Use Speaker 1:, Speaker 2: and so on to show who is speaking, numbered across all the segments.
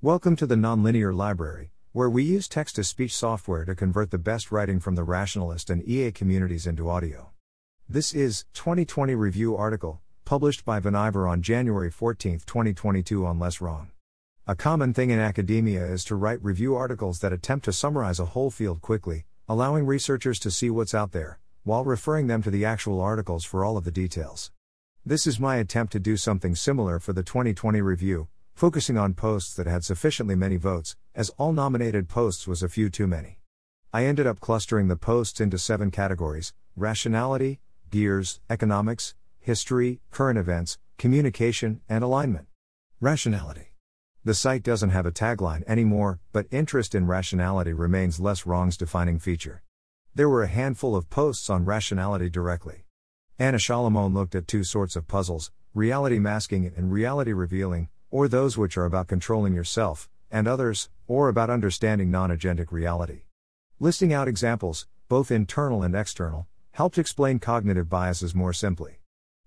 Speaker 1: Welcome to the Nonlinear Library, where we use text to speech software to convert the best writing from the rationalist and EA communities into audio. This is 2020 review article published by Vaniver on January 14, 2022 on Less Wrong. A common thing in academia is to write review articles that attempt to summarize a whole field quickly, allowing researchers to see what's out there, while referring them to the actual articles for all of the details. This is my attempt to do something similar for the 2020 review, focusing on posts that had sufficiently many votes, as all nominated posts was a few too many. I ended up clustering the posts into seven categories rationality, gears, economics, history, current events, communication, and alignment. Rationality. The site doesn't have a tagline anymore, but interest in rationality remains less wrong's defining feature. There were a handful of posts on rationality directly. Anna Salamon looked at two sorts of puzzles reality masking and reality revealing, or those which are about controlling yourself, and others, or about understanding non agentic reality. Listing out examples, both internal and external, helped explain cognitive biases more simply.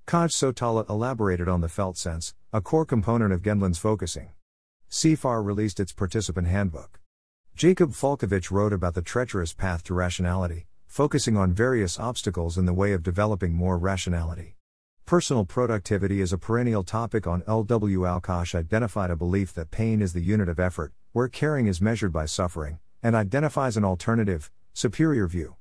Speaker 1: Kaj Sotala elaborated on the felt sense, a core component of Gendlin's focusing. CFAR released its participant handbook. Jacob Falkovich wrote about the treacherous path to rationality, focusing on various obstacles in the way of developing more rationality. Personal productivity is a perennial topic on LW alkjash identified a belief that pain is the unit of effort, where caring is measured by suffering, and identifies an alternative, superior view.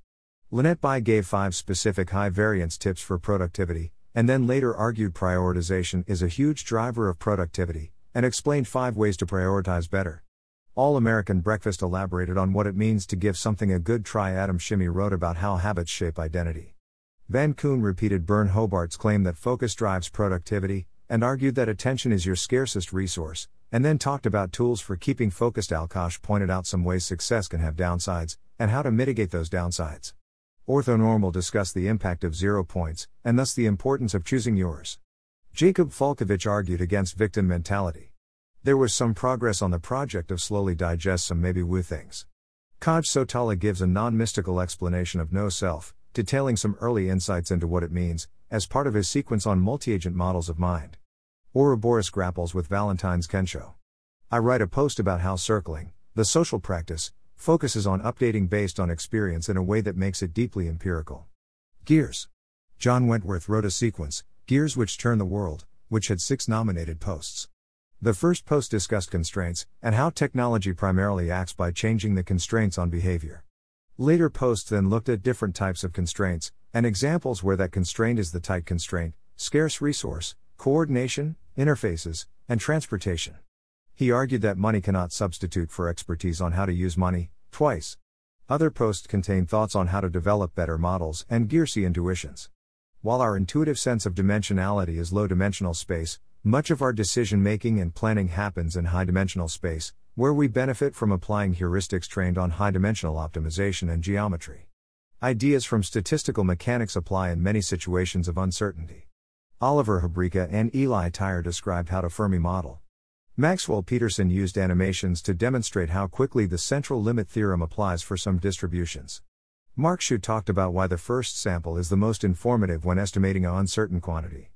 Speaker 1: Lynette Bye gave five specific high variance tips for productivity, and then later argued prioritization is a huge driver of productivity, and explained five ways to prioritize better. All American Breakfast elaborated on what it means to give something a good try. Adam Shimi wrote about how habits shape identity. Van Koon repeated Byrne Hobart's claim that focus drives productivity, and argued that attention is your scarcest resource, and then talked about tools for keeping focused. alkjash pointed out some ways success can have downsides, and how to mitigate those downsides. Orthonormal discussed the impact of zero points, and thus the importance of choosing yours. Jacob Falkovich argued against victim mentality. There was some progress on the project of slowly digest some maybe woo things. Kaj Sotala gives a non mystical explanation of no self, detailing some early insights into what it means, as part of his sequence on multi-agent models of mind. Ouroboros grapples with Valentine's Kensho. I write a post about how circling, the social practice, focuses on updating based on experience in a way that makes it deeply empirical. Gears. John Wentworth wrote a sequence, Gears Which Turn the World, which had six nominated posts. The first post discussed constraints, and how technology primarily acts by changing the constraints on behavior. Later posts then looked at different types of constraints, and examples where that constraint is the tight constraint, scarce resource, coordination, interfaces, and transportation. He argued that money cannot substitute for expertise on how to use money, twice. Other posts contain thoughts on how to develop better models and Gearsy intuitions. While our intuitive sense of dimensionality is low dimensional space, much of our decision making and planning happens in high dimensional space, where we benefit from applying heuristics trained on high dimensional optimization and geometry. Ideas from statistical mechanics apply in many situations of uncertainty. Oliver Habryka and Eli Tyre described how to Fermi model. Maxwell Peterson used animations to demonstrate how quickly the central limit theorem applies for some distributions. Mark Xu talked about why the first sample is the most informative when estimating an uncertain quantity.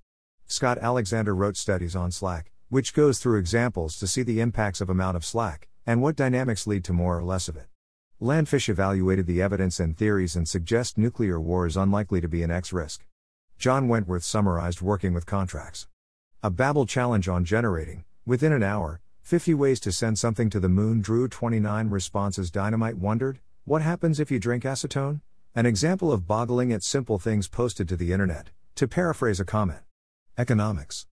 Speaker 1: Scott Alexander wrote studies on slack, which goes through examples to see the impacts of amount of slack, and what dynamics lead to more or less of it. Landfish evaluated the evidence and theories and suggest nuclear war is unlikely to be an X risk. John Wentworth summarized working with contracts. A Babble challenge on generating, within an hour, 50 ways to send something to the moon drew 29 responses. dynomight wondered, what happens if you drink acetone? An example of boggling at simple things posted to the internet, to paraphrase a comment. Economics.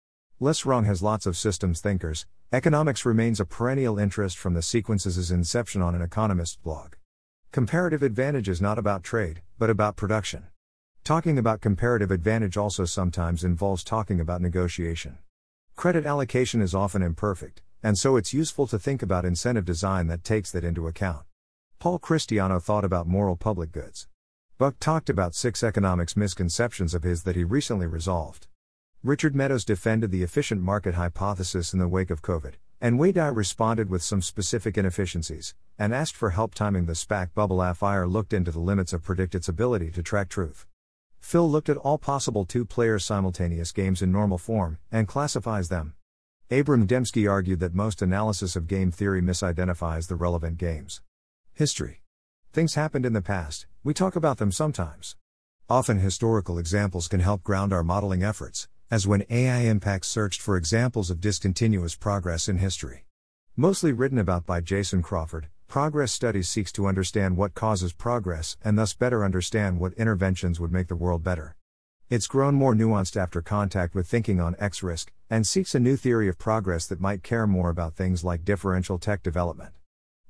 Speaker 1: Less Wrong has lots of systems thinkers. Economics remains a perennial interest from the sequences' inception on an economist blog. Comparative advantage is not about trade, but about production. Talking about comparative advantage also sometimes involves talking about negotiation. Credit allocation is often imperfect, and so it's useful to think about incentive design that takes that into account. Paul Christiano thought about moral public goods. Buck talked about six economics misconceptions of his that he recently resolved. Richard Meadows defended the efficient market hypothesis in the wake of COVID, and Wei Dai responded with some specific inefficiencies, and asked for help timing the SPAC bubble. aphyer looked into the limits of PredictIt's ability to track truth. Phil looked at all possible two player simultaneous games in normal form, and classifies them. Abram Demski argued that most analysis of game theory misidentifies the relevant games. History. Things happened in the past, we talk about them sometimes. Often historical examples can help ground our modeling efforts, as when AI Impact searched for examples of discontinuous progress in history. Mostly written about by Jason Crawford, Progress Studies seeks to understand what causes progress and thus better understand what interventions would make the world better. It's grown more nuanced after contact with thinking on X risk, and seeks a new theory of progress that might care more about things like differential tech development.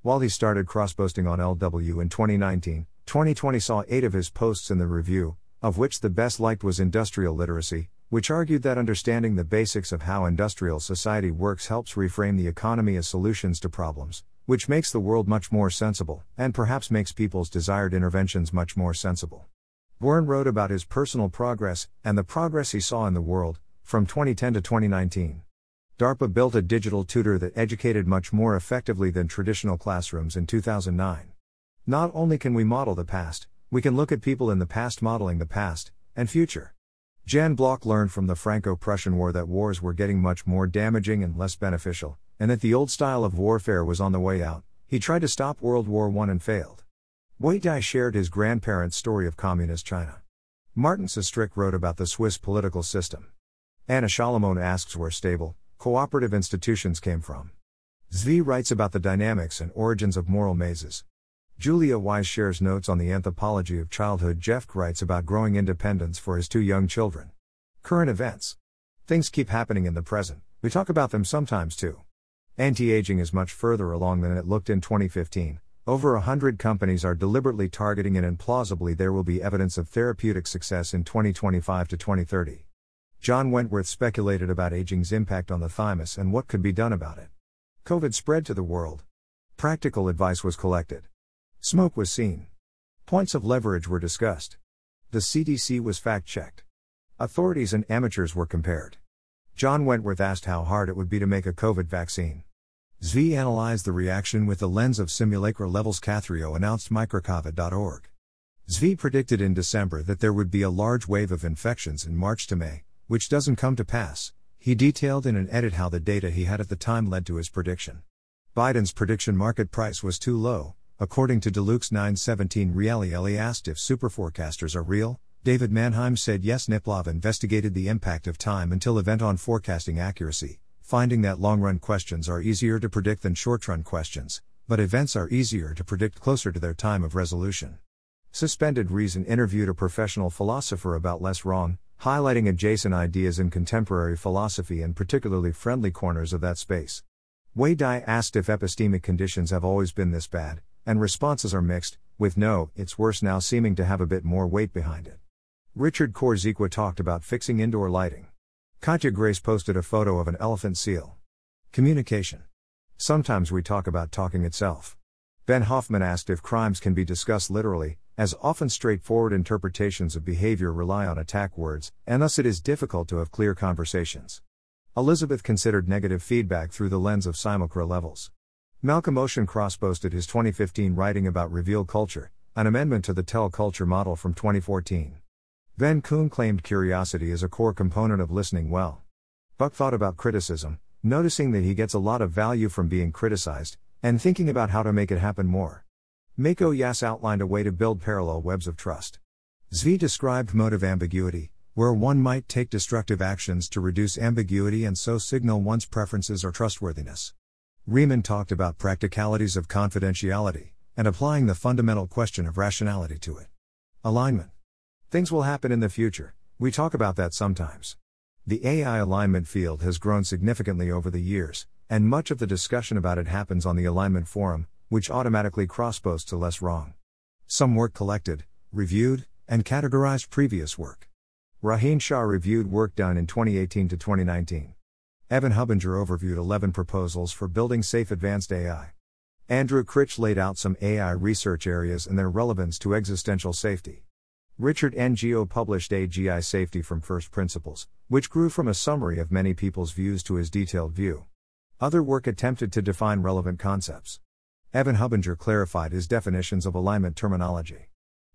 Speaker 1: While he started cross posting on LW in 2019, 2020 saw eight of his posts in the review, of which the best liked was Industrial Literacy, which argued that understanding the basics of how industrial society works helps reframe the economy as solutions to problems, which makes the world much more sensible, and perhaps makes people's desired interventions much more sensible. Warren wrote about his personal progress and the progress he saw in the world from 2010 to 2019. DARPA built a digital tutor that educated much more effectively than traditional classrooms in 2009. Not only can we model the past, we can look at people in the past modeling the past and future. Jan Bloch learned from the Franco Prussian War that wars were getting much more damaging and less beneficial, and that the old style of warfare was on the way out. He tried to stop World War I and failed. Wei Dai shared his grandparents' story of communist China. Martin Sustrik wrote about the Swiss political system. Anna Salamon asks where stable, cooperative institutions came from. Zvi writes about the dynamics and origins of moral mazes. Julia Wise shares notes on the anthropology of childhood. Jeff writes about growing independence for his two young children. Current events. Things keep happening in the present, we talk about them sometimes too. Anti aging is much further along than it looked in 2015, over a hundred companies are deliberately targeting it, and plausibly there will be evidence of therapeutic success in 2025 to 2030. John Wentworth speculated about aging's impact on the thymus and what could be done about it. COVID spread to the world. Practical advice was collected. Smoke was seen. Points of leverage were discussed. The CDC was fact checked. Authorities and amateurs were compared. John Wentworth asked how hard it would be to make a COVID vaccine. Zvi analyzed the reaction with the lens of simulacra levels catherio announced microcovid.org. Zvi predicted in December that there would be a large wave of infections in March to May, which doesn't come to pass. He detailed in an edit how the data he had at the time led to his prediction. Biden's prediction market price was too low. According to Deluxe 917 Reali asked if superforecasters are real. David Manheim said yes. niplav investigated the impact of time until event on forecasting accuracy, finding that long run questions are easier to predict than short run questions, but events are easier to predict closer to their time of resolution. Suspended Reason interviewed a professional philosopher about less wrong, highlighting adjacent ideas in contemporary philosophy and particularly friendly corners of that space. Wei Dai asked if epistemic conditions have always been this bad, and responses are mixed, with no, it's worse now seeming to have a bit more weight behind it. Richard Korzekwa talked about fixing indoor lighting. Katja Grace posted a photo of an elephant seal. Communication. Sometimes we talk about talking itself. Ben Hoffman asked if crimes can be discussed literally, as often straightforward interpretations of behavior rely on attack words, and thus it is difficult to have clear conversations. Elizabeth considered negative feedback through the lens of simulacra levels. Malcolm Ocean cross posted his 2015 writing about reveal culture, an amendment to the tell culture model from 2014. benkuhn claimed curiosity is a core component of listening well. Buck thought about criticism, noticing that he gets a lot of value from being criticized, and thinking about how to make it happen more. MakoYass outlined a way to build parallel webs of trust. Zvi described motive ambiguity, where one might take destructive actions to reduce ambiguity and so signal one's preferences or trustworthiness. Raemon talked about practicalities of confidentiality, and applying the fundamental question of rationality to it. Alignment. Things will happen in the future, we talk about that sometimes. The AI alignment field has grown significantly over the years, and much of the discussion about it happens on the Alignment Forum, which automatically cross posts to less wrong. Some work collected, reviewed, and categorized previous work. Rohin Shah reviewed work done in 2018 to 2019. Evan Hubinger overviewed 11 proposals for building safe advanced AI. Andrew Critch laid out some AI research areas and their relevance to existential safety. Richard Ngo published AGI Safety from First Principles, which grew from a summary of many people's views to his detailed view. Other work attempted to define relevant concepts. Evan Hubinger clarified his definitions of alignment terminology.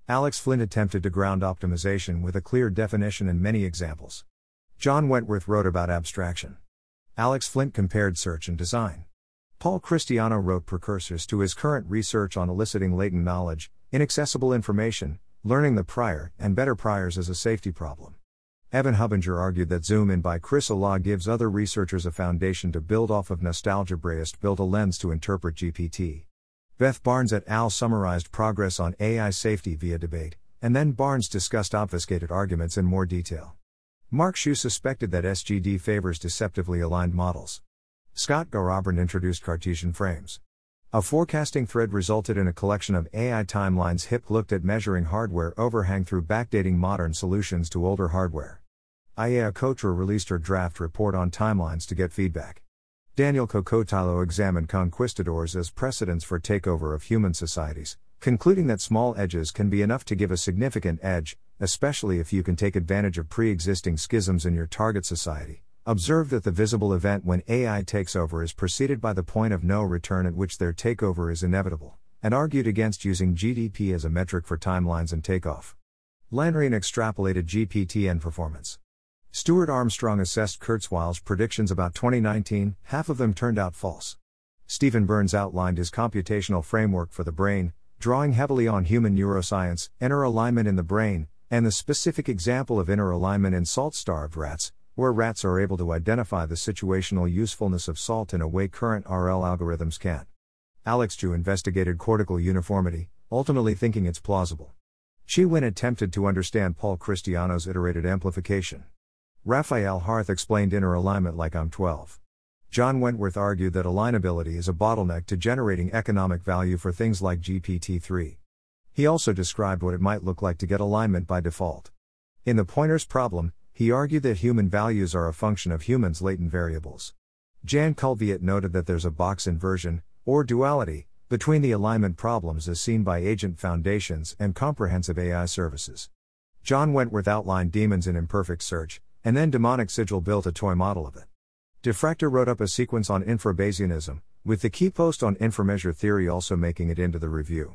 Speaker 1: Alex Flint attempted to ground optimization with a clear definition and many examples. John Wentworth wrote about abstraction. Alex Flint compared search and design. Paul Christiano wrote precursors to his current research on eliciting latent knowledge, inaccessible information, learning the prior, and better priors as a safety problem. Evan Hubinger argued that Zoom In by Chris Olah gives other researchers a foundation to build off of nostalgebraist built a lens to interpret GPT. Beth Barnes et al. summarized progress on AI safety via debate, and then Barnes discussed obfuscated arguments in more detail. Mark Xu suspected that SGD favors deceptively aligned models. Scott Garrabrant introduced Cartesian frames. A forecasting thread resulted in a collection of AI timelines. HIP looked at measuring hardware overhang through backdating modern solutions to older hardware. Ajeya Cotra released her draft report on timelines to get feedback. Daniel Kokotajlo examined conquistadors as precedents for takeover of human societies, concluding that small edges can be enough to give a significant edge, especially if you can take advantage of pre existing schisms in your target society. Observe that the visible event when AI takes over is preceded by the point of no return at which their takeover is inevitable, and argued against using GDP as a metric for timelines and takeoff. Lanrian extrapolated GPTN performance. Stuart Armstrong assessed Kurzweil's predictions about 2019, half of them turned out false. Steven Byrnes outlined his computational framework for the brain, drawing heavily on human neuroscience, inner alignment in the brain, and the specific example of inner alignment in salt starved rats, where rats are able to identify the situational usefulness of salt in a way current RL algorithms can't. Alex Zhu investigated cortical uniformity, ultimately thinking it's plausible. Chi Nguyen attempted to understand Paul Christiano's iterated amplification. Rafael Harth explained inner alignment like I'm 12. John Wentworth argued that alignability is a bottleneck to generating economic value for things like GPT 3. He also described what it might look like to get alignment by default. In the pointers problem, he argued that human values are a function of humans' latent variables. Jan Kulveit noted that there's a box inversion, or duality, between the alignment problems as seen by agent foundations and comprehensive AI services. John Wentworth outlined demons in imperfect search, and then DaemonicSigil built a toy model of it. Diffractor wrote up a sequence on infrabayesianism, with the key post on inframeasure theory also making it into the review.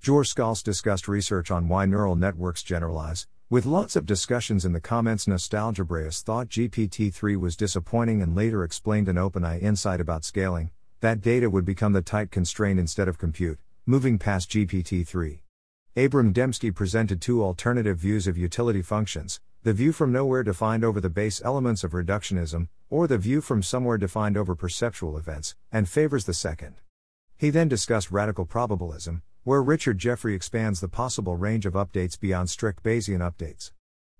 Speaker 1: Joar Skalse discussed research on why neural networks generalize, with lots of discussions in the comments. nostalgebraist thought GPT 3 was disappointing and later explained an OpenAI insight about scaling, that data would become the tight constraint instead of compute, moving past GPT 3. Abram Demski presented two alternative views of utility functions the view from nowhere defined over the base elements of reductionism, or the view from somewhere defined over perceptual events, and favors the second. He then discussed radical probabilism, where Richard Jeffrey expands the possible range of updates beyond strict Bayesian updates.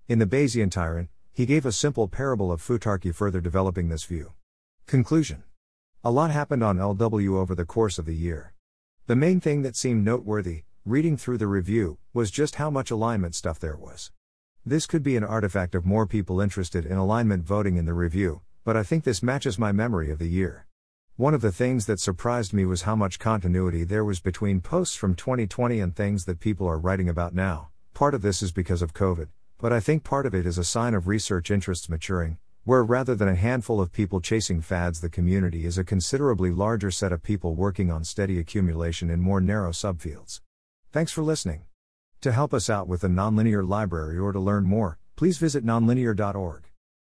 Speaker 1: In The Bayesian Tyrant, he gave a simple parable of futarchy further developing this view. Conclusion A lot happened on LW over the course of the year. The main thing that seemed noteworthy, reading through the review, was just how much alignment stuff there was. This could be an artifact of more people interested in alignment voting in the review, but I think this matches my memory of the year. One of the things that surprised me was how much continuity there was between posts from 2020 and things that people are writing about now. Part of this is because of COVID, but I think part of it is a sign of research interests maturing, where rather than a handful of people chasing fads, the community is a considerably larger set of people working on steady accumulation in more narrow subfields. Thanks for listening. To help us out with the Nonlinear Library or to learn more, please visit nonlinear.org.